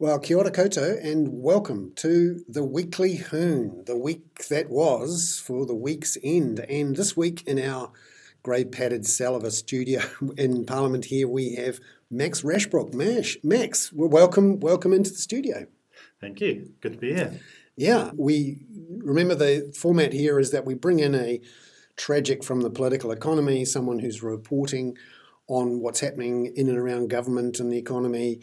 Well, kia ora koutou, and welcome to the weekly Hoon, the week that was for the week's end. And this week in our grey padded Salva studio in Parliament here, we have Max Rashbrooke. Mash, Max, welcome, welcome into the studio. Thank you. Good to be here. Yeah, we remember the format here is that we bring in a tragic from the political economy, someone who's reporting on what's happening in and around government and the economy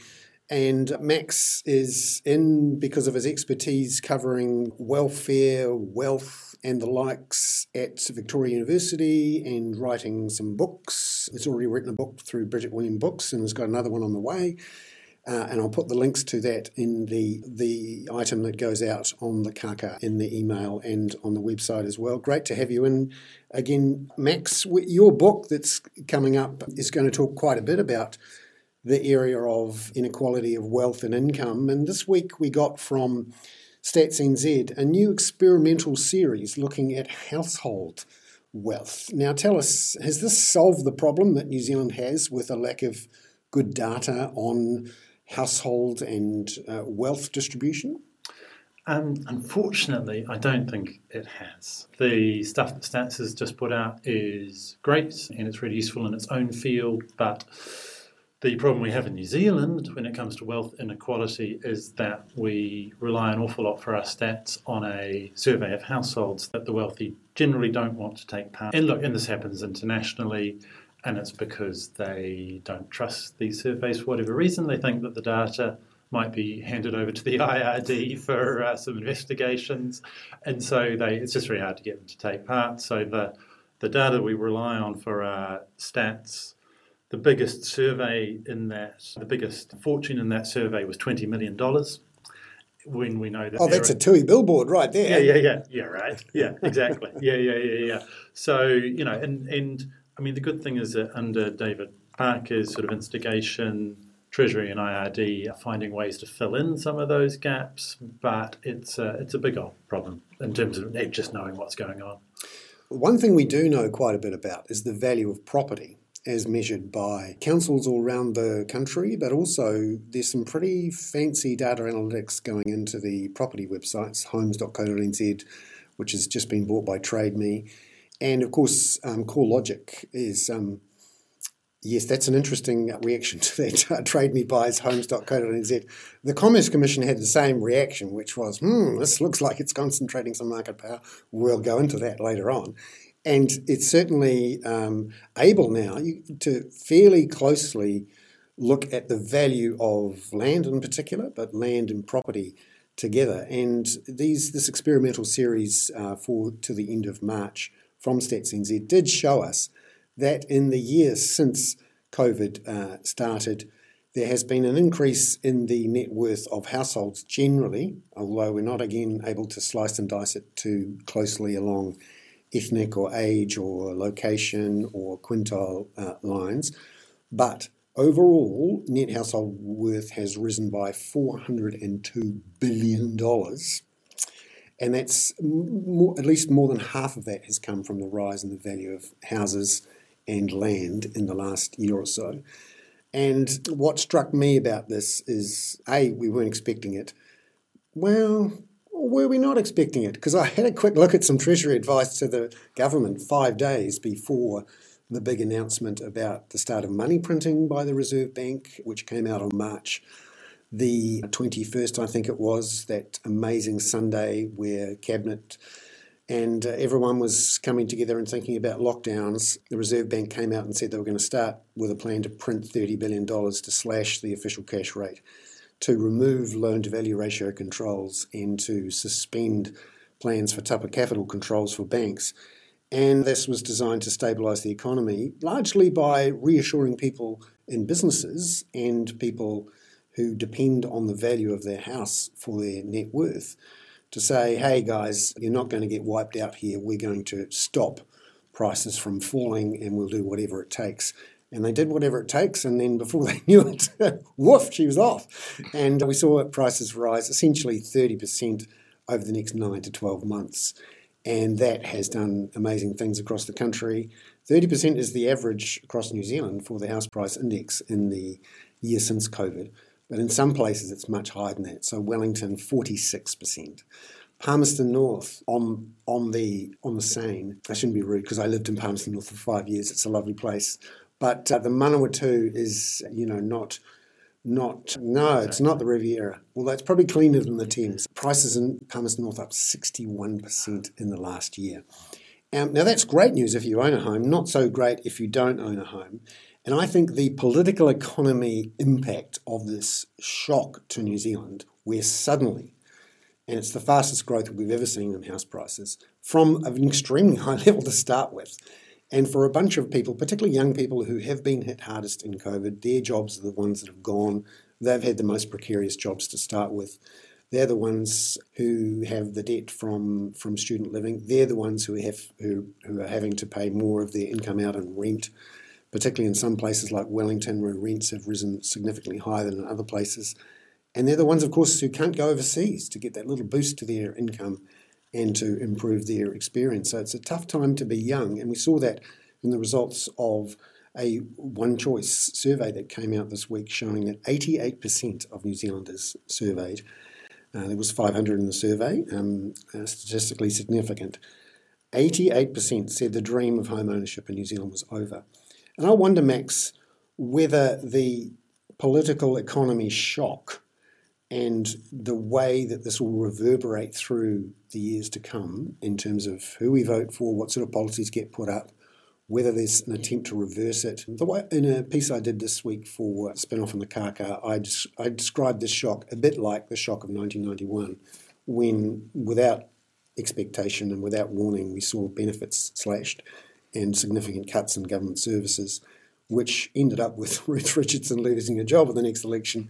and Max is in because of his expertise covering welfare, wealth, and the likes at Victoria University and writing some books. He's already written a book through Bridget Williams Books and has got another one on the way. Uh, and I'll put the links to that in the the item that goes out on the Kākā in the email and on the website as well. Great to have you in again, Max. Your book that's coming up is going to talk quite a bit about the area of inequality of wealth and income. And this week we got from Stats NZ a new experimental series looking at household wealth. Now, tell us, has this solved the problem that New Zealand has with a lack of good data on household and uh, wealth distribution? Um, unfortunately, I don't think it has. The stuff that Stats has just put out is great and it's really useful in its own field, but the problem we have in New Zealand when it comes to wealth inequality is that we rely an awful lot for our stats on a survey of households that the wealthy generally don't want to take part in. Look, and this happens internationally, and it's because they don't trust these surveys for whatever reason. They think that the data might be handed over to the IRD for uh, some investigations, and so they, it's just very hard to get them to take part. So the the data we rely on for our stats the biggest survey in that, the biggest fortune in that survey was $20 million. When we know that. Oh, that's a TUI billboard right there. Yeah, yeah, yeah. Yeah, right. Yeah, exactly. yeah, yeah, yeah, yeah. So, you know, and, and I mean, the good thing is that under David Parker's sort of instigation, Treasury and IRD are finding ways to fill in some of those gaps, but it's a, it's a big old problem in terms of just knowing what's going on. One thing we do know quite a bit about is the value of property as measured by councils all around the country, but also there's some pretty fancy data analytics going into the property websites, homes.co.nz, which has just been bought by TradeMe. And of course, um, CoreLogic is, um, yes, that's an interesting reaction to that. Uh, Trade buys homes.co.nz. The Commerce Commission had the same reaction, which was, hmm, this looks like it's concentrating some market power. We'll go into that later on. And it's certainly um, able now to fairly closely look at the value of land in particular, but land and property together. And these this experimental series uh, for to the end of March from Stats NZ did show us that in the years since COVID uh, started, there has been an increase in the net worth of households generally, although we're not again able to slice and dice it too closely along ethnic or age or location or quintile uh, lines. But overall, net household worth has risen by $402 billion. And that's more, at least more than half of that has come from the rise in the value of houses and land in the last year or so. And what struck me about this is A, we weren't expecting it. Well, were we not expecting it? Because I had a quick look at some Treasury advice to the government five days before the big announcement about the start of money printing by the Reserve Bank, which came out on March the 21st, I think it was, that amazing Sunday where Cabinet and uh, everyone was coming together and thinking about lockdowns. The Reserve Bank came out and said they were going to start with a plan to print $30 billion to slash the official cash rate to remove loan to value ratio controls and to suspend plans for tougher capital controls for banks. And this was designed to stabilise the economy, largely by reassuring people in businesses and people who depend on the value of their house for their net worth to say, hey guys, you're not going to get wiped out here. We're going to stop prices from falling and we'll do whatever it takes and they did whatever it takes. And then before they knew it, woof, she was off. And we saw prices rise essentially 30% over the next nine to 12 months. And that has done amazing things across the country. 30% is the average across New Zealand for the house price index in the year since COVID. but in some places it's much higher than that. So Wellington, 46%. Palmerston North on on the on the Seine. I shouldn't be rude because I lived in Palmerston North for five years. It's a lovely place, but uh, the Manawatu is you know not not no, it's not the Riviera. Although it's probably cleaner than the Thames. Prices in Palmerston North up sixty one percent in the last year. Um, now that's great news if you own a home. Not so great if you don't own a home. And I think the political economy impact of this shock to New Zealand, where suddenly and it's the fastest growth we've ever seen in house prices from an extremely high level to start with. And for a bunch of people, particularly young people who have been hit hardest in COVID, their jobs are the ones that have gone. They've had the most precarious jobs to start with. They're the ones who have the debt from, from student living. They're the ones who have who, who are having to pay more of their income out in rent, particularly in some places like Wellington, where rents have risen significantly higher than in other places. And they're the ones, of course, who can't go overseas to get that little boost to their income and to improve their experience. So it's a tough time to be young. And we saw that in the results of a one choice survey that came out this week showing that 88% of New Zealanders surveyed, uh, there was 500 in the survey, um, uh, statistically significant, 88% said the dream of home ownership in New Zealand was over. And I wonder, Max, whether the political economy shock and the way that this will reverberate through the years to come in terms of who we vote for, what sort of policies get put up, whether there's an attempt to reverse it. The way, in a piece I did this week for Spin Off on the Kākā, I, des- I described this shock a bit like the shock of 1991, when without expectation and without warning, we saw benefits slashed and significant cuts in government services, which ended up with Ruth Richardson losing her job at the next election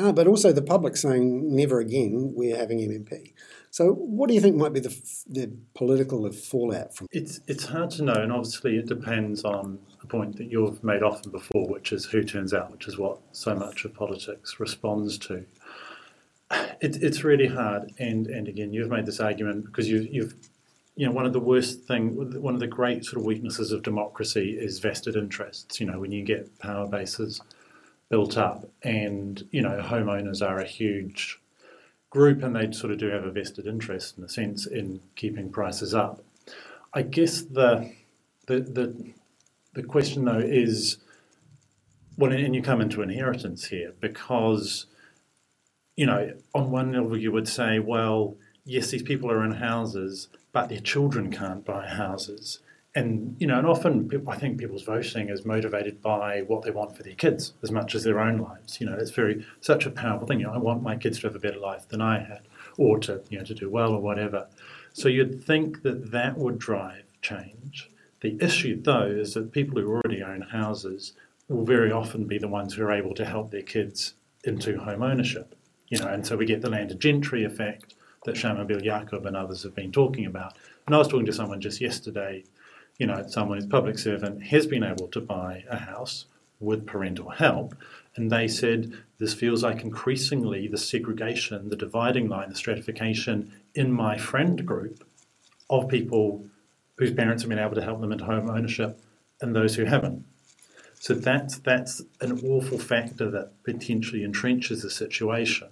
uh, but also the public saying never again we're having MMP. So, what do you think might be the, the political fallout from? It's it's hard to know, and obviously it depends on a point that you've made often before, which is who turns out, which is what so much of politics responds to. It, it's really hard, and and again, you've made this argument because you, you've you know, one of the worst thing, one of the great sort of weaknesses of democracy is vested interests. You know, when you get power bases built up, and you know homeowners are a huge group, and they sort of do have a vested interest in a sense in keeping prices up. I guess the the the, the question though is well, and you come into inheritance here because you know on one level you would say, well, yes, these people are in houses, but their children can't buy houses and you know, and often people, I think people's voting is motivated by what they want for their kids as much as their own lives. You know, it's very such a powerful thing. You know, I want my kids to have a better life than I had, or to you know to do well or whatever. So you'd think that that would drive change. The issue, though, is that people who already own houses will very often be the ones who are able to help their kids into home ownership. You know, and so we get the landed gentry effect that Shamubeel Eaqub and others have been talking about. And I was talking to someone just yesterday you know, someone who's public servant has been able to buy a house with parental help, and they said this feels like increasingly the segregation, the dividing line, the stratification in my friend group of people whose parents have been able to help them into home ownership and those who haven't. So that's that's an awful factor that potentially entrenches the situation.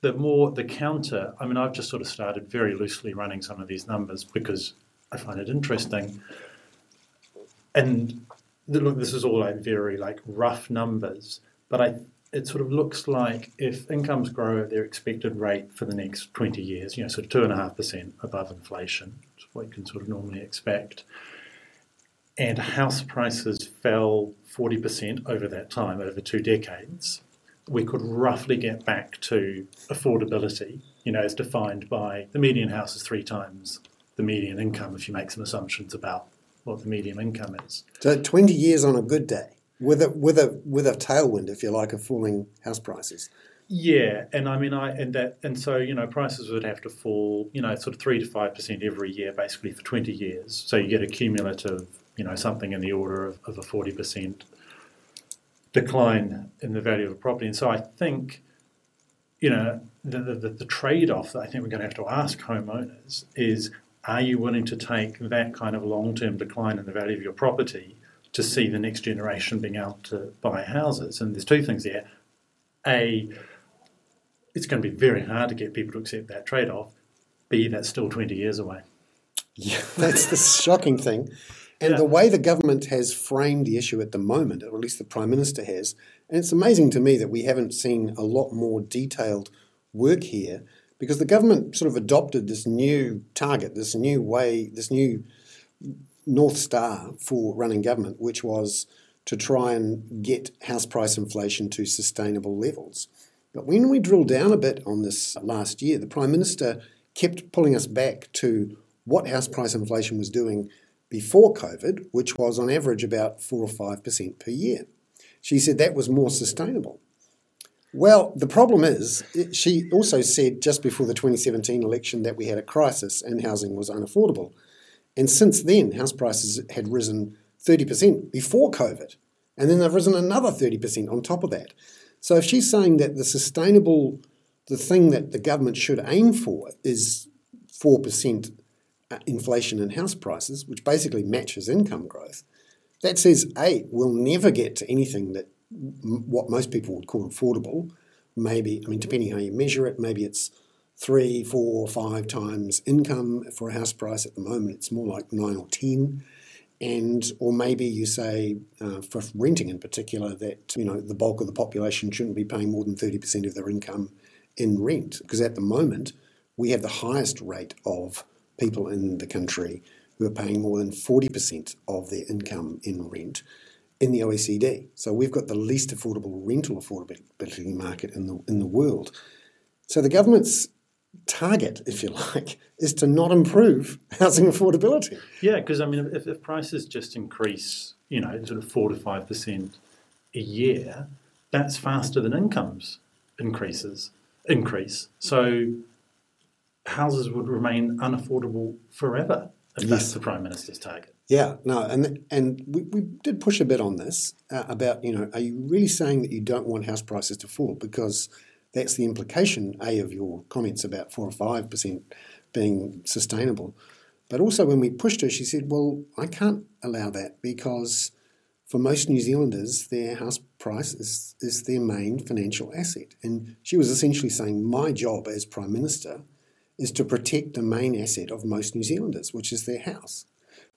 The more the counter, I mean, I've just sort of started very loosely running some of these numbers because I find it interesting and look, this is all like very like rough numbers, but I it sort of looks like if incomes grow at their expected rate for the next 20 years, you know, sort of two and a half percent above inflation, which what you can sort of normally expect, and house prices fell 40% over that time, over two decades, we could roughly get back to affordability, you know, as defined by the median house is three times the median income if you make some assumptions about what the medium income is. So 20 years on a good day with a with a with a tailwind, if you like, of falling house prices. Yeah, and I mean, I and that and so you know, prices would have to fall, you know, sort of three to five percent every year, basically for twenty years. So you get a cumulative, you know, something in the order of, of a forty percent decline in the value of a property. And so I think, you know, the, the, the trade off that I think we're going to have to ask homeowners is are you willing to take that kind of long term decline in the value of your property to see the next generation being able to buy houses? And there's two things there. A, it's going to be very hard to get people to accept that trade off. B, that's still 20 years away. Yeah, that's the shocking thing. And Yeah. the way the government has framed the issue at the moment, or at least the Prime Minister has, and it's amazing to me that we haven't seen a lot more detailed work here because the government sort of adopted this new target, this new way, this new North Star for running government, which was to try and get house price inflation to sustainable levels. But when we drill down a bit on this last year, the Prime Minister kept pulling us back to what house price inflation was doing before COVID, which was on average about 4 or 5% per year. She said that was more sustainable. Well, the problem is, she also said just before the 2017 election that we had a crisis and housing was unaffordable. And since then, house prices had risen 30% before COVID. And then they've risen another 30% on top of that. So if she's saying that the sustainable, the thing that the government should aim for is 4% uh, inflation in house prices, which basically matches income growth, that says, A, we'll never get to anything that what most people would call affordable. Maybe, I mean, depending how you measure it, maybe it's three, four, five times income for a house price. At the moment, it's more like nine or ten. And or maybe you say uh, for renting in particular that you know the bulk of the population shouldn't be paying more than thirty percent of their income in rent because at the moment we have the highest rate of people in the country who are paying more than forty percent of their income in rent in the OECD. So we've got the least affordable rental affordability market in the in the world. So the government's target, if you like, is to not improve housing affordability. Yeah, because I mean, if, if prices just increase, you know, sort of four to five percent a year, that's faster than incomes increases increase. So houses would remain unaffordable forever if Yes. that's the prime minister's target. Yeah, no, and and we, we did push a bit on this uh, about you know, are you really saying that you don't want house prices to fall because that's the implication a of your comments about four or five percent being sustainable, but also when we pushed her, she said, well, I can't allow that because for most New Zealanders, their house price is is their main financial asset, and she was essentially saying my job as prime minister is to protect the main asset of most New Zealanders, which is their house.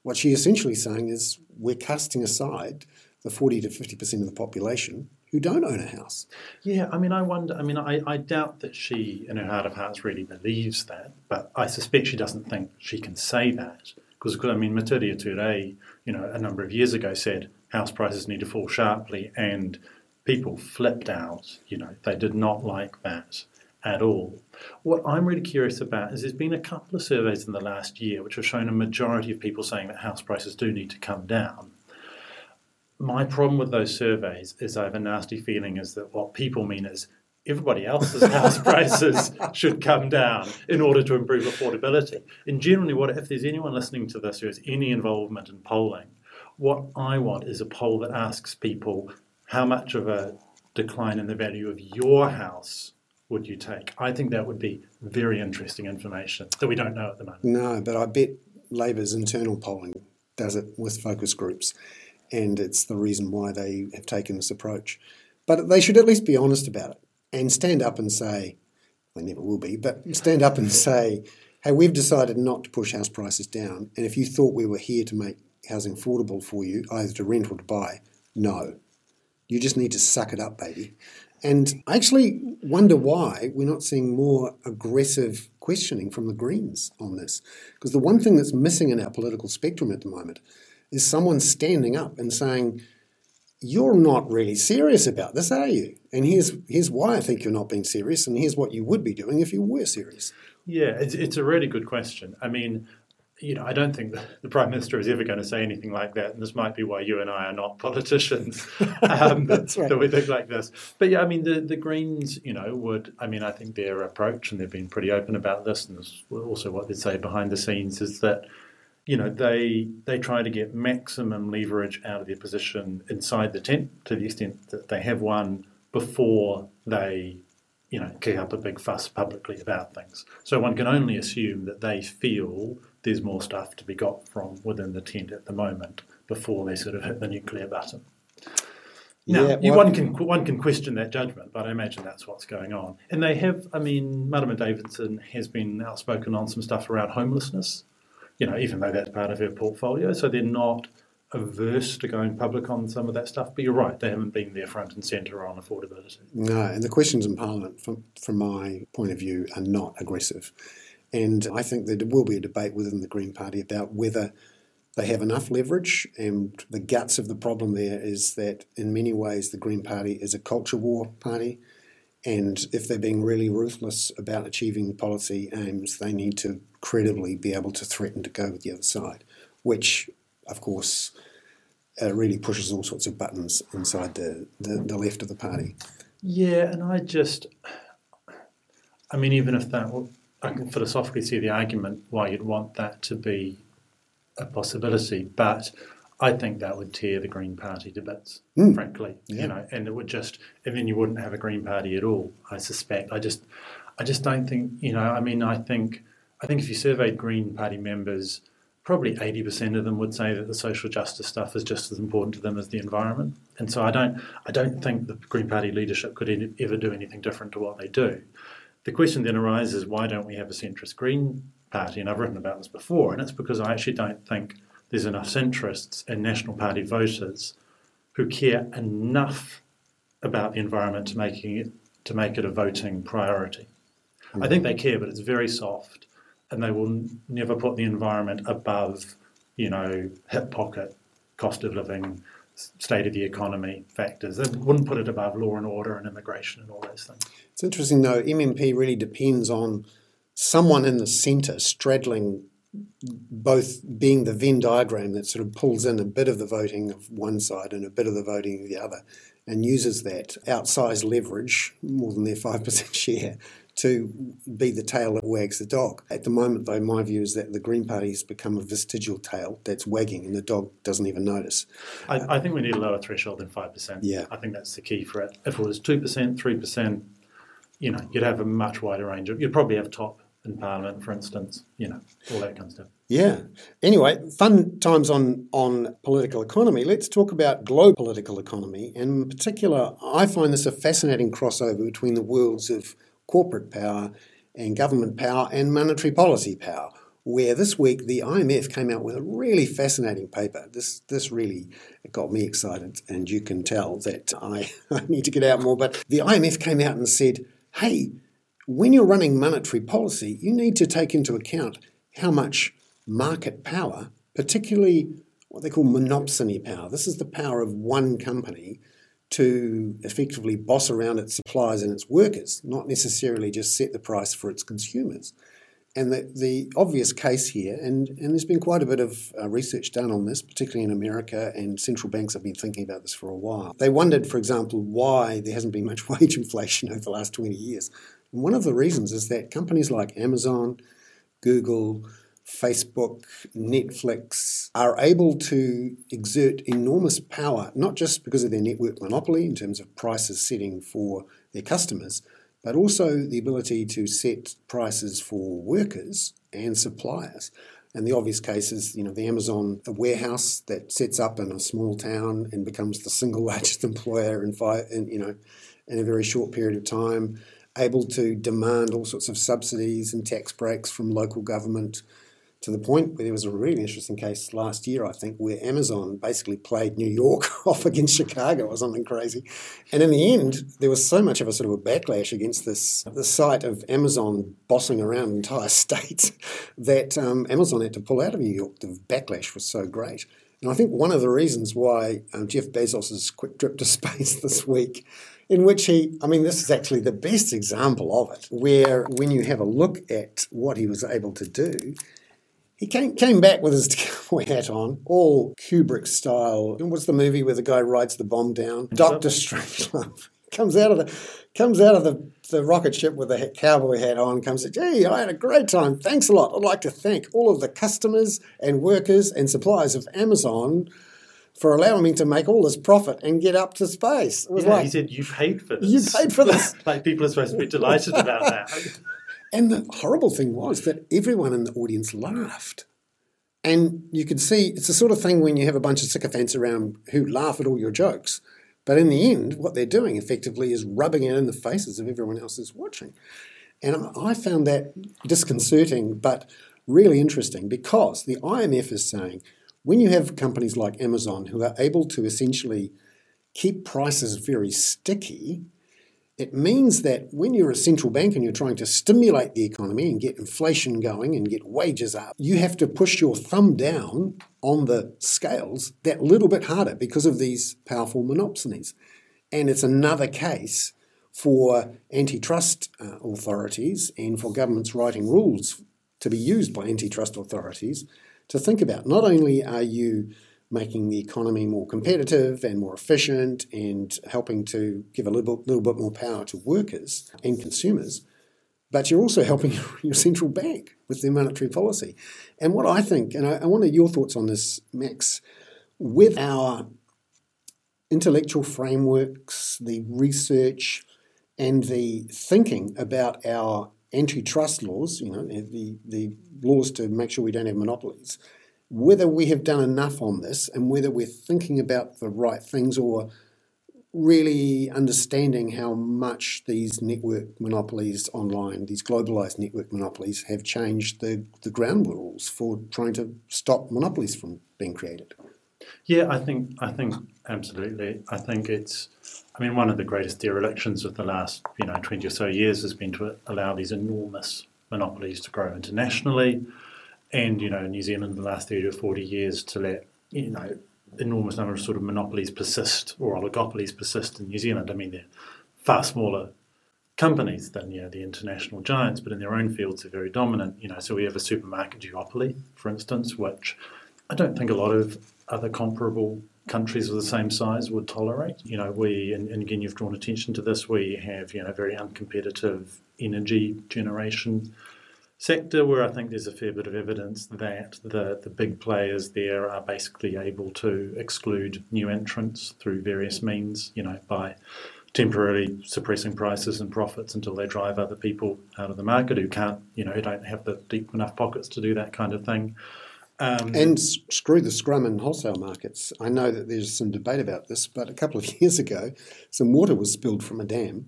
What she's essentially saying is we're casting aside the 40 to 50% of the population who don't own a house. Yeah, I mean, I wonder. I mean, I, I doubt that she, in her heart of hearts, really believes that. But I suspect she doesn't think she can say that because, I mean, Metiria Turei, you know, a number of years ago said house prices need to fall sharply, and people flipped out. You know, they did not like that at all. What I'm really curious about is there's been a couple of surveys in the last year which have shown a majority of people saying that house prices do need to come down. My problem with those surveys is I have a nasty feeling is that what people mean is everybody else's house prices should come down in order to improve affordability. And generally, what if there's anyone listening to this who has any involvement in polling, what I want is a poll that asks people how much of a decline in the value of your house would you take? I think that would be very interesting information that we don't know at the moment. No, but I bet Labor's internal polling does it with focus groups, and it's the reason why they have taken this approach. But they should at least be honest about it and stand up and say, they never will be, but stand up and say, hey, we've decided not to push house prices down, and if you thought we were here to make housing affordable for you, either to rent or to buy, no. You just need to suck it up, baby. And I actually wonder why we're not seeing more aggressive questioning from the Greens on this. Because the one thing that's missing in our political spectrum at the moment is someone standing up and saying, You're not really serious about this, are you? And here's, here's why I think you're not being serious, and here's what you would be doing if you were serious. Yeah, it's, it's a really good question. I mean, you know, I don't think the, the Prime Minister is ever going to say anything like that, and this might be why you and I are not politicians. Um, That's right. That we think like this. But yeah, I mean, the, the Greens, you know, would, I mean, I think their approach, and they've been pretty open about this, and this is also what they say behind the scenes, is that, you know, they they try to get maximum leverage out of their position inside the tent to the extent that they have one before they you know, kick up a big fuss publicly about things. So one can only assume that they feel there's more stuff to be got from within the tent at the moment before they sort of hit the nuclear button. Now, Yeah, you, one can one can question that judgment, but I imagine that's what's going on. And they have, I mean, Marama Davidson has been outspoken on some stuff around homelessness. You know, even though that's part of her portfolio, so they're not averse to going public on some of that stuff. But you're right, they haven't been there front and centre on affordability. No, and the questions in Parliament, from, from my point of view, are not aggressive. And I think there will be a debate within the Green Party about whether they have enough leverage. And the guts of the problem there is that, in many ways, the Green Party is a culture war party. And if they're being really ruthless about achieving policy aims, they need to credibly be able to threaten to go with the other side, which, of course, uh, really pushes all sorts of buttons inside the, the, the left of the party. Yeah, and I just, I mean, even if that, I can philosophically see the argument why you'd want that to be a possibility, but I think that would tear the Green Party to bits, Mm. frankly. Yeah. You know, and it would just, and then you wouldn't have a Green Party at all. I suspect. I just, I just don't think. You know, I mean, I think, I think if you surveyed Green Party members, probably eighty percent of them would say that the social justice stuff is just as important to them as the environment. And so I don't, I don't think the Green Party leadership could ever do anything different to what they do. The question then arises: Why don't we have a centrist Green Party? And I've written about this before, and it's because I actually don't think there's enough centrists and National Party voters who care enough about the environment to making it to make it a voting priority. I think they care, but it's very soft, and they will never put the environment above, you know, hip pocket, cost of living, state of the economy factors. They wouldn't put it above law and order and immigration and all those things. It's interesting though, MMP really depends on someone in the centre straddling both being the Venn diagram that sort of pulls in a bit of the voting of one side and a bit of the voting of the other and uses that outsized leverage, more than their 5% share, to be the tail that wags the dog. At the moment, though, my view is that the Green Party has become a vestigial tail that's wagging and the dog doesn't even notice. I, I think we need a lower threshold than five percent. Yeah. I think that's the key for it. If it was two percent, three percent, you know, you'd have a much wider range of. You'd probably have TOP in Parliament, for instance. You know, all that kind of stuff. Yeah. Anyway, fun times on, on political economy. Let's talk about global political economy. And in particular, I find this a fascinating crossover between the worlds of corporate power and government power and monetary policy power. Where this week the IMF came out with a really fascinating paper. This this really got me excited, and you can tell that I, I need to get out more. But the IMF came out and said, "Hey, when you're running monetary policy, you need to take into account how much market power, particularly what they call monopsony power, this is the power of one company to effectively boss around its suppliers and its workers, not necessarily just set the price for its consumers. And the, the obvious case here, and, and there's been quite a bit of uh, research done on this, particularly in America, and central banks have been thinking about this for a while. They wondered, for example, why there hasn't been much wage inflation over the last 20 years. And one of the reasons is that companies like Amazon, Google, Facebook, Netflix are able to exert enormous power, not just because of their network monopoly in terms of prices setting for their customers, but also the ability to set prices for workers and suppliers. And the obvious case is, you know, the Amazon warehouse that sets up in a small town and becomes the single largest employer in five, in, you know, in a very short period of time, able to demand all sorts of subsidies and tax breaks from local government to the point where there was a really interesting case last year, I think, where Amazon basically played New York off against Chicago or something crazy. And in the end, there was so much of a sort of a backlash against this the sight of Amazon bossing around entire states that um, Amazon had to pull out of New York. The backlash was so great. And I think one of the reasons why um, Jeff Bezos' quick trip to space this week in which he, I mean, this is actually the best example of it, where when you have a look at what he was able to do, he came, came back with his cowboy hat on, all Kubrick style. And what's the movie where the guy rides the bomb down? Doctor Strangelove. comes out of the comes out of the, the rocket ship with a cowboy hat on, comes and says, Gee, I had a great time. Thanks a lot. I'd like to thank all of the customers and workers and suppliers of Amazon for allowing me to make all this profit and get up to space. It was Yeah, like he said, "You paid for this. You paid for this." like people are supposed to be delighted about that. And the horrible thing was that everyone in the audience laughed. And you could see it's the sort of thing when you have a bunch of sycophants around who laugh at all your jokes. But in the end, what they're doing effectively is rubbing it in the faces of everyone else who's watching. And I found that disconcerting, but really interesting because the IMF is saying when you have companies like Amazon who are able to essentially keep prices very sticky, it means that when you're a central bank and you're trying to stimulate the economy and get inflation going and get wages up, you have to push your thumb down on the scales that little bit harder because of these powerful monopolies. And it's another case for antitrust uh, authorities and for governments writing rules to be used by antitrust authorities to think about. Not only are you making the economy more competitive and more efficient and helping to give a little, little bit more power to workers and consumers, but you're also helping your central bank with their monetary policy. And what I think, and I, I your thoughts on this, Max, with our intellectual frameworks, the research, and the thinking about our antitrust laws, you know, the, the laws to make sure we don't have monopolies, whether we have done enough on this and whether we're thinking about the right things or really understanding how much these network monopolies online, these globalized network monopolies, have changed the, the ground rules for trying to stop monopolies from being created. Yeah, I think I think absolutely. I think it's I mean one of the greatest derelictions of the last, you know, twenty or so years has been to allow these enormous monopolies to grow internationally and you know New Zealand in the last thirty or forty years to let you know enormous number of sort of monopolies persist or oligopolies persist in New Zealand. I mean, they're far smaller companies than you know the international giants, but in their own fields they're very dominant. You know, so we have a supermarket duopoly, for instance, which I don't think a lot of other comparable countries of the same size would tolerate. You know, we and, and again you've drawn attention to this. We have you know very uncompetitive energy generation sector where I think there's a fair bit of evidence that the, the big players there are basically able to exclude new entrants through various means, you know, by temporarily suppressing prices and profits until they drive other people out of the market who can't, you know, who don't have the deep enough pockets to do that kind of thing. Um, and screw the scrum in wholesale markets. I know that there's some debate about this, but a couple of years ago, some water was spilled from a dam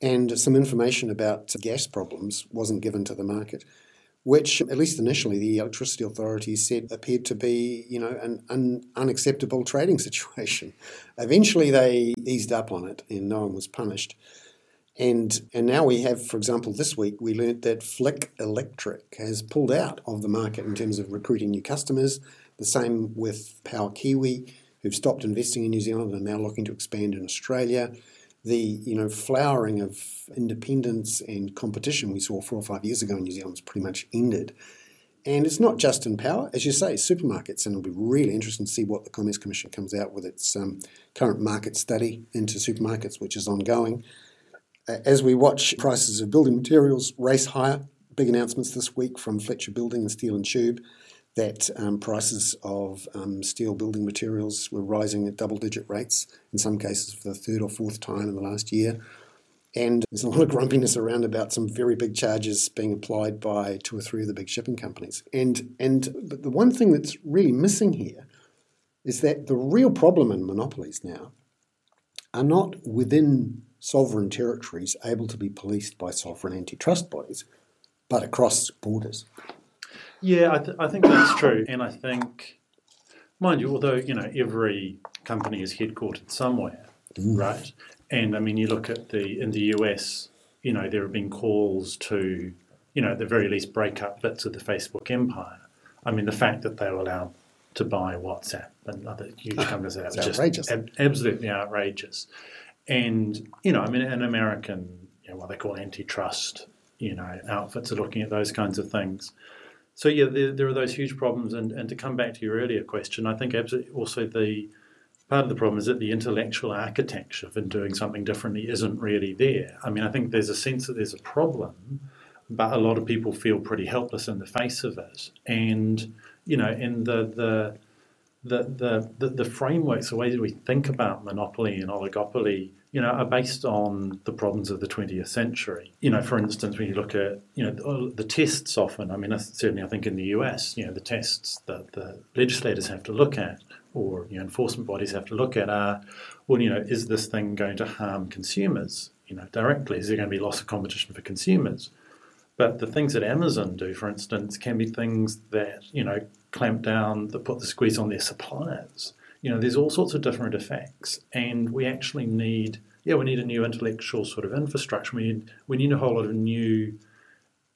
and some information about gas problems wasn't given to the market, which, at least initially, the electricity authorities said appeared to be, you know, an un- unacceptable trading situation. Eventually, they eased up on it, and no one was punished. And and now we have, for example, this week we learnt that Flick Electric has pulled out of the market in terms of recruiting new customers. The same with Power Kiwi, who've stopped investing in New Zealand and are now looking to expand in Australia the you know flowering of independence and competition we saw four or five years ago in New Zealand's pretty much ended. And it's not just in power, as you say, supermarkets, and it'll be really interesting to see what the Commerce Commission comes out with its um, current market study into supermarkets, which is ongoing. As we watch prices of building materials race higher, big announcements this week from Fletcher Building and Steel and Tube that um, prices of um, steel building materials were rising at double digit rates, in some cases for the third or fourth time in the last year. And there's a lot of grumpiness around about some very big charges being applied by two or three of the big shipping companies. And, and but the one thing that's really missing here is that the real problem in monopolies now are not within sovereign territories able to be policed by sovereign antitrust bodies, but across borders. Yeah, I, th- I think that's true, and I think, mind you, although you know every company is headquartered somewhere, mm. right? And I mean, you look at the in the US, you know, there have been calls to, you know, at the very least, break up bits of the Facebook empire. I mean, the fact that they were allowed to buy WhatsApp and other huge companies that just ab- absolutely outrageous. And you know, I mean, an American, you know, what they call antitrust, you know, outfits are looking at those kinds of things. So yeah, there, there, are those huge problems, and, and to come back to your earlier question, I think also the part of the problem is that the intellectual architecture for doing something differently isn't really there. I mean, I think there's a sense that there's a problem, but a lot of people feel pretty helpless in the face of it, and you know, in the the the, the, the, the frameworks, the way that we think about monopoly and oligopoly you know, are based on the problems of the 20th century. You know, for instance, when you look at, you know, the, tests often, I mean, certainly I think in the US, you know, the tests that the legislators have to look at or you know, enforcement bodies have to look at are well, you know, is this thing going to harm consumers? You know, directly, is there going to be loss of competition for consumers? But the things that Amazon do, for instance, can be things that you know clamp down, that put the squeeze on their suppliers. You know, there's all sorts of different effects, and we actually need, yeah, we need a new intellectual sort of infrastructure. We need, we need a whole lot of new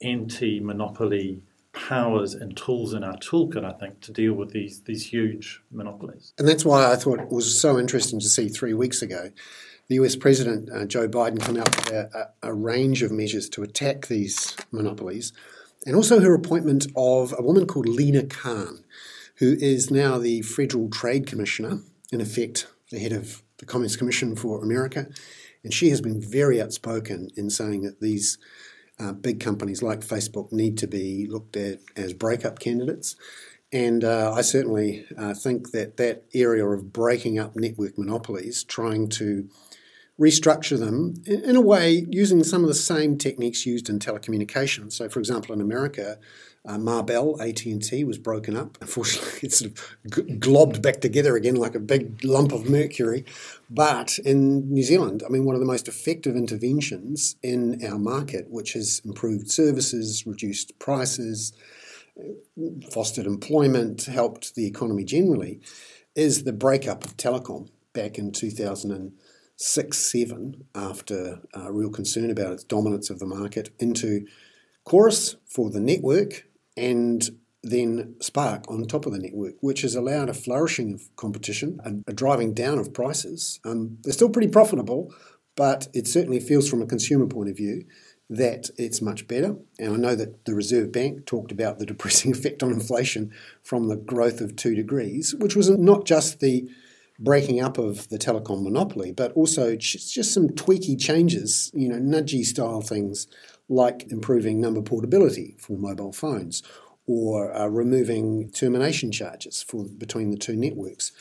anti-monopoly powers and tools in our toolkit, I think, to deal with these these huge monopolies. And that's why I thought it was so interesting to see three weeks ago the US President uh, Joe Biden come out with a, a, range of measures to attack these monopolies, and also her appointment of a woman called Lina Khan, who is now the Federal Trade Commissioner, in effect, the head of the Commerce Commission for America. And she has been very outspoken in saying that these uh, big companies like Facebook need to be looked at as breakup candidates. And uh, I certainly uh, think that that area of breaking up network monopolies, trying to restructure them in a way using some of the same techniques used in telecommunications. So, for example, in America, uh, Bell AT&T was broken up. Unfortunately, it sort of globbed back together again like a big lump of mercury. But in New Zealand, I mean, one of the most effective interventions in our market, which has improved services, reduced prices, fostered employment, helped the economy generally, is the breakup of telecom back in 2006 7 after uh, real concern about its dominance of the market into Chorus for the network and then Spark on top of the network, which has allowed a flourishing of competition, and a driving down of prices. Um, they're still pretty profitable, but it certainly feels from a consumer point of view that it's much better. And I know that the Reserve Bank talked about the depressing effect on inflation from the growth of 2degrees, which was not just the breaking up of the telecom monopoly, but also just some tweaky changes, you know, nudgy style things like improving number portability for mobile phones or uh, removing termination charges for between the two networks.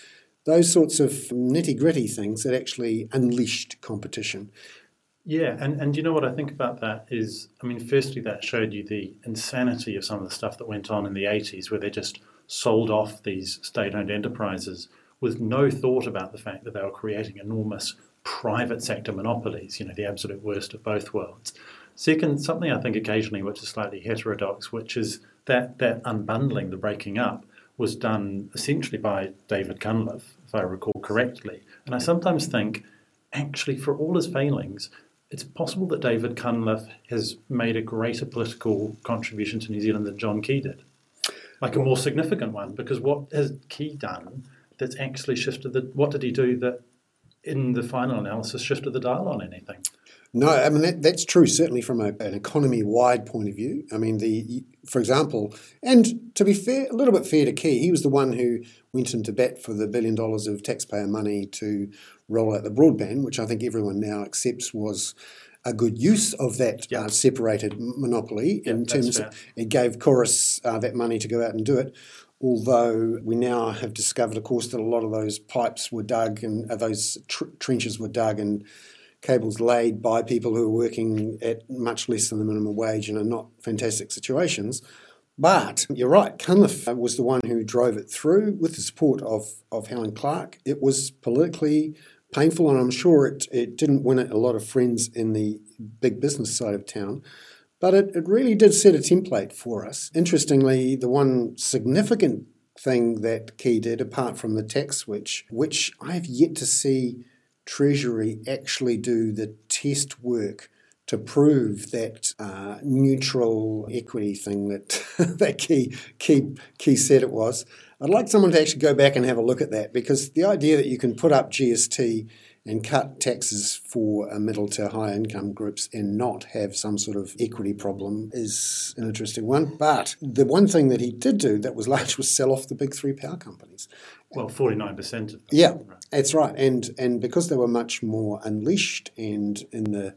Those sorts of nitty gritty things that actually unleashed competition. Yeah, and, and you know what I think about that is, I mean, firstly, that showed you the insanity of some of the stuff that went on in the 80s where they just sold off these state owned enterprises with no thought about the fact that they were creating enormous private sector monopolies, you know, the absolute worst of both worlds. Second, something I think occasionally which is slightly heterodox, which is that that unbundling, the breaking up, was done essentially by David Cunliffe, if I recall correctly. And I sometimes think, actually, for all his failings, it's possible that David Cunliffe has made a greater political contribution to New Zealand than John Key did. Like a more significant one, because what has Key done that's actually shifted the. What did he do that, in the final analysis, shifted the dial on anything? No, I mean that, that's true. Certainly from a, an economy-wide point of view. I mean, the for example, and to be fair, a little bit fair to Key, he was the one who went into bat for the billion dollars of taxpayer money to roll out the broadband, which I think everyone now accepts was a good use of that yep. uh, separated monopoly yep, in terms of it gave Chorus uh, that money to go out and do it although we now have discovered, of course, that a lot of those pipes were dug and uh, those tr- trenches were dug and cables laid by people who are working at much less than the minimum wage and are not fantastic situations. But you're right, Cunliffe was the one who drove it through with the support of, of Helen Clark. It was politically painful, and I'm sure it, it didn't win it a lot of friends in the big business side of town. But it, it really did set a template for us. Interestingly, the one significant thing that Key did, apart from the tax switch, which I have yet to see Treasury actually do the test work to prove that uh, neutral equity thing that that Key, Key, Key said it was. I'd like someone to actually go back and have a look at that because the idea that you can put up GST and cut taxes for middle to high income groups and not have some sort of equity problem is an interesting one. But the one thing that he did do that was large was sell off the big three power companies. Well, 49% of them. Yeah, that's right. And, and because they were much more unleashed and in the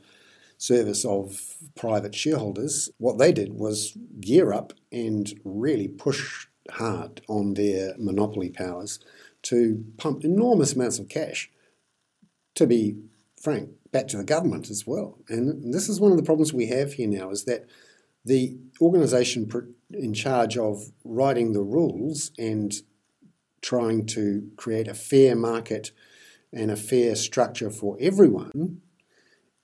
service of private shareholders, what they did was gear up and really push hard on their monopoly powers to pump enormous amounts of cash to be frank, back to the government as well. And this is one of the problems we have here now is that the organisation in charge of writing the rules and trying to create a fair market and a fair structure for everyone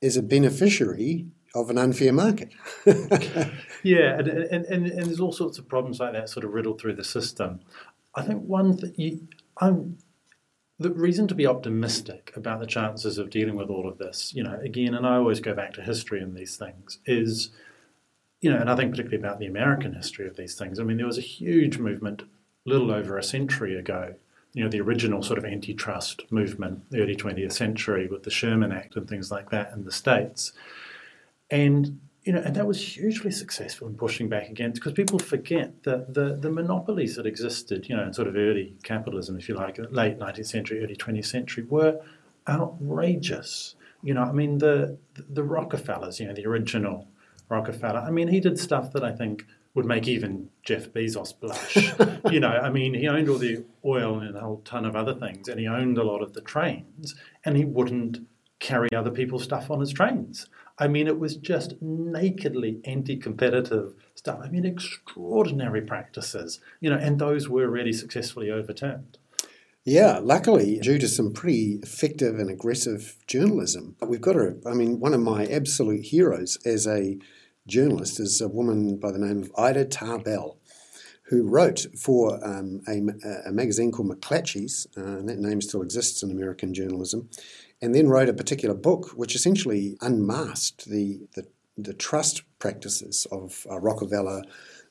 is a beneficiary of an unfair market. yeah, and, and, and, and, there's all sorts of problems like that sort of riddled through the system. I think one thing the reason to be optimistic about the chances of dealing with all of this, you know, again, and I always go back to history in these things, is, you know, and I think particularly about the American history of these things. I mean, there was a huge movement little over a century ago, you know, the original sort of antitrust movement, early 20th century with the Sherman Act and things like that in the States. And you know, and that was hugely successful in pushing back against because people forget that the, the monopolies that existed, you know, in sort of early capitalism, if you like, late 19th century, early 20th century, were outrageous. You know, I mean, the the Rockefellers, you know, the original Rockefeller. I mean, he did stuff that I think would make even Jeff Bezos blush. you know, I mean, he owned all the oil and a whole ton of other things, and he owned a lot of the trains, and he wouldn't carry other people's stuff on his trains. I mean, it was just nakedly anti competitive stuff. I mean, extraordinary practices, you know, and those were really successfully overturned. Yeah, luckily, due to some pretty effective and aggressive journalism, we've got a, I mean, one of my absolute heroes as a journalist is a woman by the name of Ida Tarbell, who wrote for um, a, a, magazine called McClatchy's, uh, and that name still exists in American journalism and then wrote a particular book which essentially unmasked the, the, the trust practices of uh, Rockefeller,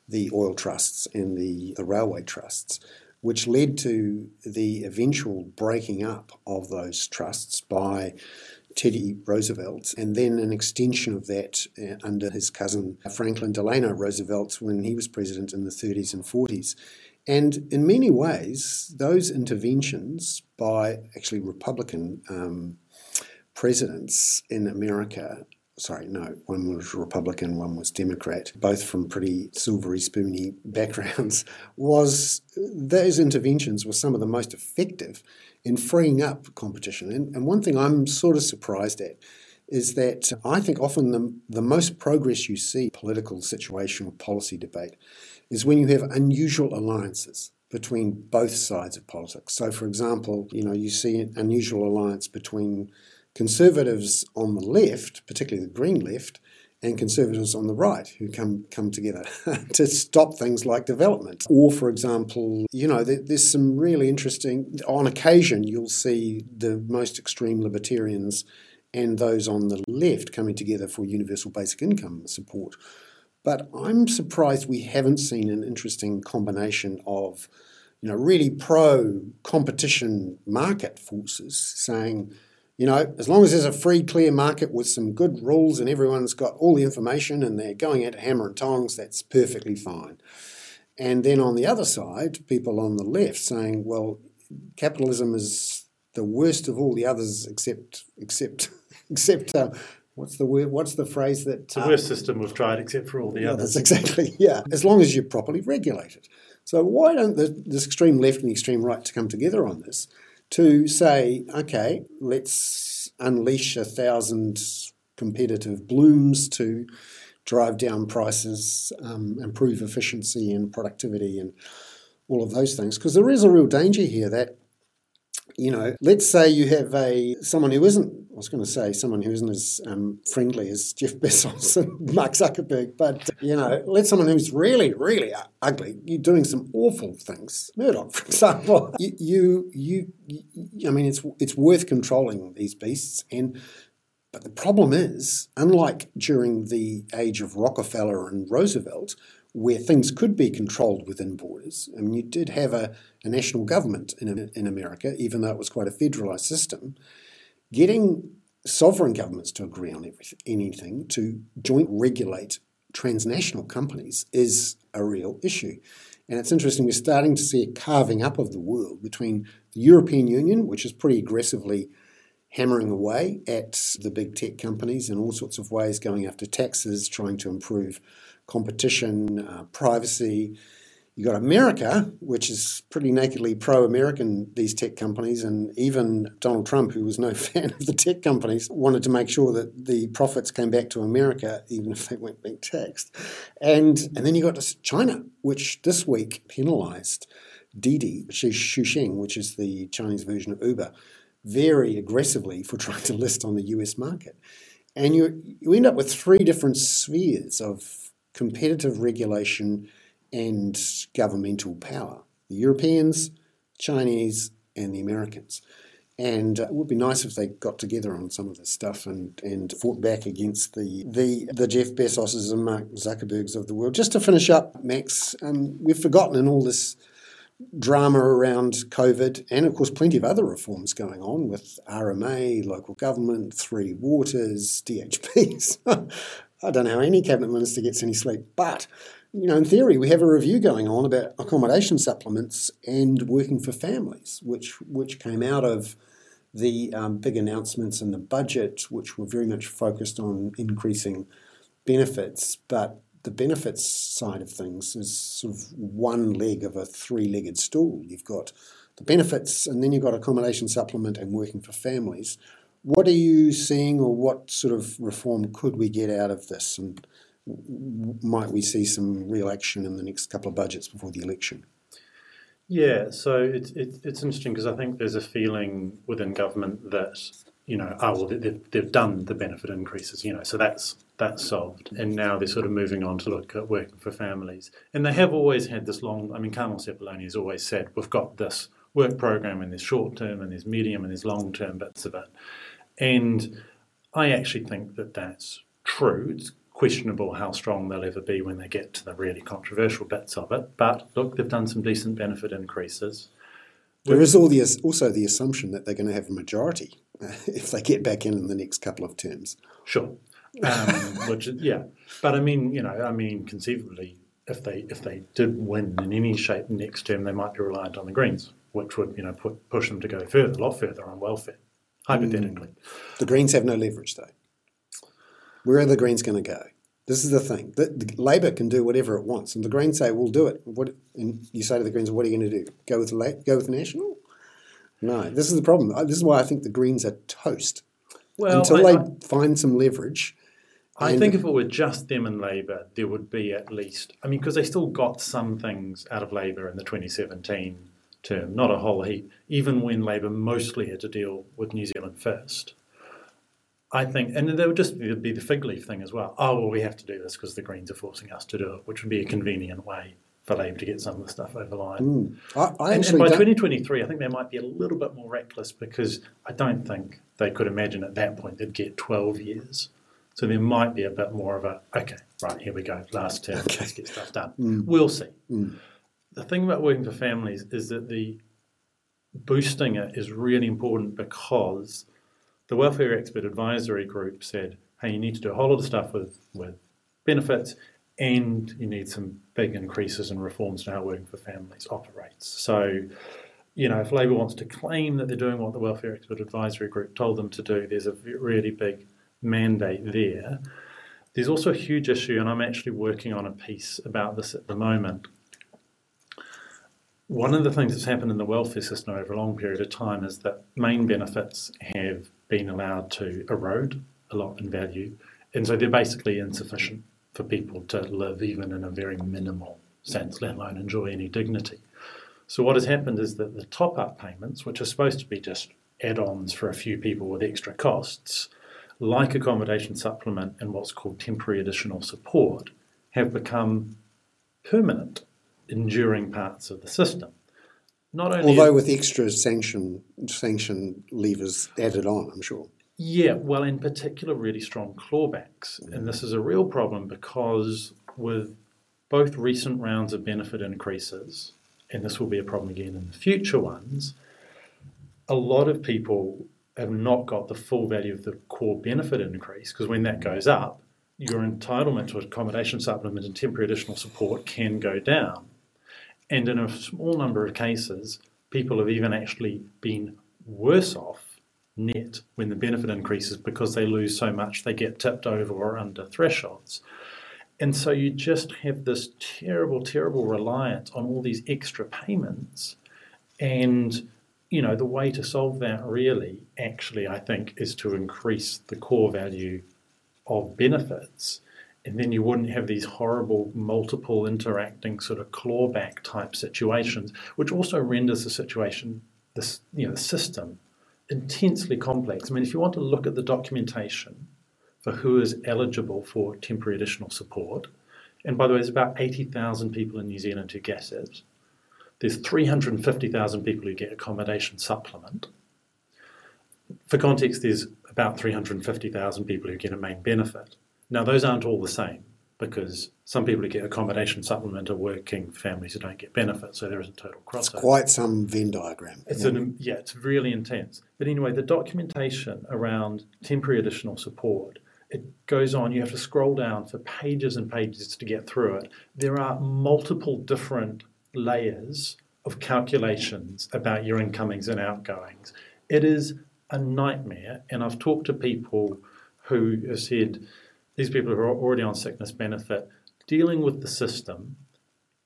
the oil trusts, and the, the railway trusts, which led to the eventual breaking up of those trusts by Teddy Roosevelt, and then an extension of that uh, under his cousin Franklin Delano Roosevelt when he was president in the 30s and 40s. And in many ways, those interventions by actually Republican um, presidents in America sorry, no, one was Republican, one was Democrat, both from pretty silvery spoony backgrounds, was those interventions were some of the most effective in freeing up competition. And, and one thing I'm sort of surprised at is that I think often the, the most progress you see political situation or policy debate is when you have unusual alliances between both sides of politics. So, for example, you know, you see an unusual alliance between conservatives on the left, particularly the Green left, and conservatives on the right who come come together to stop things like development. Or, for example, you know, there, there's some really interesting. On occasion, you'll see the most extreme libertarians and those on the left coming together for universal basic income support. But I'm surprised we haven't seen an interesting combination of, you know, really pro competition market forces saying, you know, as long as there's a free, clear market with some good rules and everyone's got all the information and they're going at hammer and tongs, that's perfectly fine. And then on the other side, people on the left saying, well, capitalism is the worst of all the others except except except uh, what's the word? What's the phrase that? The worst uh, system we've tried, except for all the yeah, others. That's exactly yeah. As long as you're properly regulated. So why don't the, the extreme left and the extreme right to come together on this to say, okay, let's unleash a thousand competitive blooms to drive down prices, um, improve efficiency and productivity, and all of those things. Because there is a real danger here that you know, let's say you have a someone who isn't. I was going to say someone who isn't as um, friendly as Jeff Bezos and Mark Zuckerberg, but you know, let someone who's really, really ugly. You're doing some awful things. Murdoch, for example. You, you, you, you I mean, it's it's worth controlling these beasts, and but the problem is, unlike during the age of Rockefeller and Roosevelt, where things could be controlled within borders. I mean, you did have a, a national government in, in America, even though it was quite a federalized system. Getting sovereign governments to agree on everything, anything, to joint regulate transnational companies is a real issue. And it's interesting, we're starting to see a carving up of the world between the European Union, which is pretty aggressively hammering away at the big tech companies in all sorts of ways, going after taxes, trying to improve competition, uh, privacy. You got America, which is pretty nakedly pro-American. These tech companies, and even Donald Trump, who was no fan of the tech companies, wanted to make sure that the profits came back to America, even if they weren't being taxed. And and then you got China, which this week penalised Didi, Chuxing, which is the Chinese version of Uber, very aggressively for trying to list on the US market. And you, you end up with three different spheres of competitive regulation and governmental power the Europeans, Chinese, and the Americans. And uh, it would be nice if they got together on some of this stuff and, and fought back against the, the, the Jeff Bezoses and Mark Zuckerbergs of the world. Just to finish up, Max, um, we've forgotten in all this drama around COVID, and of course, plenty of other reforms going on with RMA, local government, Three Waters, DHBs. I don't know how any cabinet minister gets any sleep, but you know, in theory, we have a review going on about accommodation supplements and working for families, which which came out of the um, big announcements in the budget, which were very much focused on increasing benefits, but the benefits side of things is sort of one leg of a three-legged stool. You've got the benefits, and then you've got accommodation supplement and working for families. What are you seeing, or what sort of reform could we get out of this? And might we see some real action in the next couple of budgets before the election? Yeah, so it's it's, it's interesting because I think there's a feeling within government that you know, oh well, they've they've done the benefit increases, you know, so that's that's solved, and now they're sort of moving on to look at working for families, and they have always had this long. I mean, Carmel Sepuloni has always said we've got this work program, and there's short term, and there's medium, and there's long term bits of it, and I actually think that that's true. It's questionable how strong they'll ever be when they get to the really controversial bits of it. But look, they've done some decent benefit increases. There is all the, also the assumption that they're going to have a majority if they get back in in the next couple of terms. Sure. Um, which yeah, but I mean, you know, I mean, conceivably, if they if they did win in any shape next term, they might be reliant on the Greens, which would you know put, push them to go further, a lot further on welfare, hypothetically. Mm. The Greens have no leverage though. Where are the Greens going to go? This is the thing. The, the, Labor can do whatever it wants, and the Greens say, "We'll do it." What and you say to the Greens, "What are you going to do? Go with go with National?" No, this is the problem. This is why I think the Greens are toast. Well, until I, they I, find some leverage. I think if it were just them and Labor, there would be at least. I mean, because they still got some things out of Labor in the 2017 term, not a whole heap. Even when Labor mostly had to deal with New Zealand first. I think, and there would just be, the fig leaf thing as well. Oh, well, we have to do this because the Greens are forcing us to do it, which would be a convenient way for Labor to get some of the stuff over the line. Mm. I, I and, and, by 2023, I think they might be a little bit more reckless because I don't think they could imagine at that point they'd get 12 years. So there might be a bit more of a, okay, right, here we go, last term, okay. let's get stuff done. Mm. We'll see. Mm. The thing about working for families is that the boosting it is really important because – the Welfare Expert Advisory Group said, hey, you need to do a whole lot of stuff with, with benefits and you need some big increases and reforms to how working for families operates. So, you know, if Labor wants to claim that they're doing what the Welfare Expert Advisory Group told them to do, there's a really big mandate there. There's also a huge issue, and I'm actually working on a piece about this at the moment. One of the things that's happened in the welfare system over a long period of time is that main benefits have been allowed to erode a lot in value. And so they're basically insufficient for people to live even in a very minimal sense, let alone enjoy any dignity. So what has happened is that the top-up payments, which are supposed to be just add-ons for a few people with extra costs, like accommodation supplement and what's called temporary additional support, have become permanent, enduring parts of the system. Not only although with extra sanction sanction levers added on, I'm sure. Yeah, well, in particular, really strong clawbacks, mm. and this is a real problem because with both recent rounds of benefit increases, and this will be a problem again in the future ones, a lot of people have not got the full value of the core benefit increase because when that goes up, your entitlement to accommodation supplement and temporary additional support can go down. And in a small number of cases, people have even actually been worse off net when the benefit increases because they lose so much they get tipped over or under thresholds. And so you just have this terrible, terrible reliance on all these extra payments. And, you know, the way to solve that really, actually, I think, is to increase the core value of benefits and then you wouldn't have these horrible multiple interacting sort of clawback type situations, which also renders the situation, this you know, the system intensely complex. I mean, if you want to look at the documentation for who is eligible for temporary additional support, and by the way, there's about 80,000 people in New Zealand who get it. There's 350,000 people who get accommodation supplement. For context, there's about 350,000 people who get a main benefit. Now, those aren't all the same because some people who get accommodation supplement are working families who don't get benefits, so there is a total crossover. It's quite some Venn diagram. It's an, yeah, it's really intense. But anyway, the documentation around temporary additional support it goes on. You have to scroll down for pages and pages to get through it. There are multiple different layers of calculations about your incomings and outgoings. It is a nightmare, and I've talked to people who have said these people who are already on sickness benefit, dealing with the system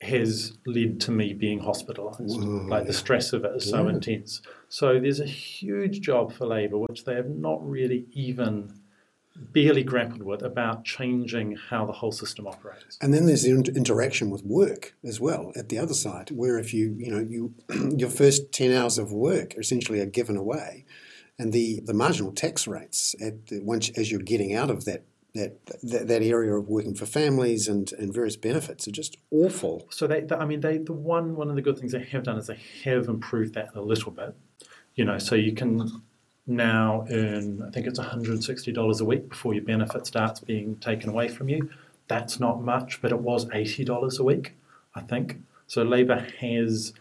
has led to me being hospitalised. Like the stress of it is so yeah. intense. So there's a huge job for Labour, which they have not really even barely grappled with about changing how the whole system operates. And then there's the inter- interaction with work as well at the other side, where if you you know you your first ten hours of work essentially are given away, and the, the marginal tax rates at the, once as you're getting out of that. That, that, that area of working for families and, and various benefits are just awful. So they, I mean, they the one one of the good things they have done is they have improved that a little bit. You know, so you can now earn, I think it's $160 a week before your benefit starts being taken away from you. That's not much, but it was $80 a week, I think. So Labour has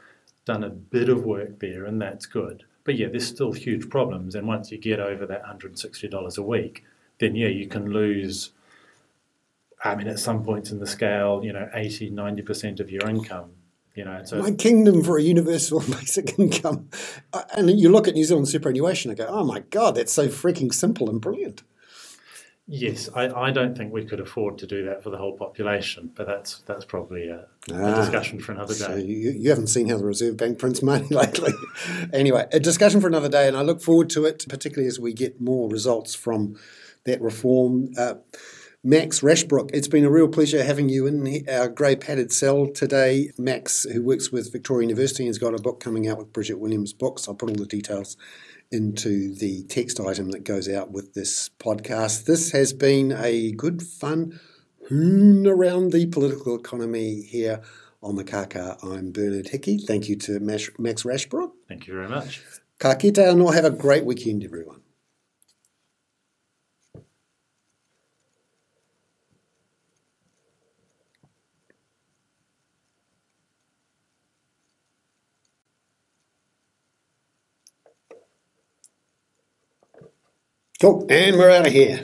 done a bit of work there, and that's good. But yeah, there's still huge problems. And once you get over that $160 a week, then yeah, you can lose. I mean, at some points in the scale, you know, 80, 90% of your income you know, so my kingdom for a universal basic income, uh, and you look at New Zealand superannuation and go, "Oh my God, that's so freaking simple and brilliant." Yes, I, I don't think we could afford to do that for the whole population, but that's that's probably a, ah, a discussion for another day. So you, you haven't seen how the Reserve Bank prints money lately. anyway, a discussion for another day, and I look forward to it, particularly as we get more results from that reform. Uh, Max Rashbrooke, it's been a real pleasure having you in our grey padded cell today. Max, who works with Victoria University, has got a book coming out with Bridget Williams Books. I'll put all the details into the text item that goes out with this podcast. This has been a good fun hoon around the political economy here on the Kākā. I'm Bernard Hickey. Thank you to Max Rashbrooke. Thank you very much. Ka kite and have a great weekend, everyone. Cool. And we're out of here.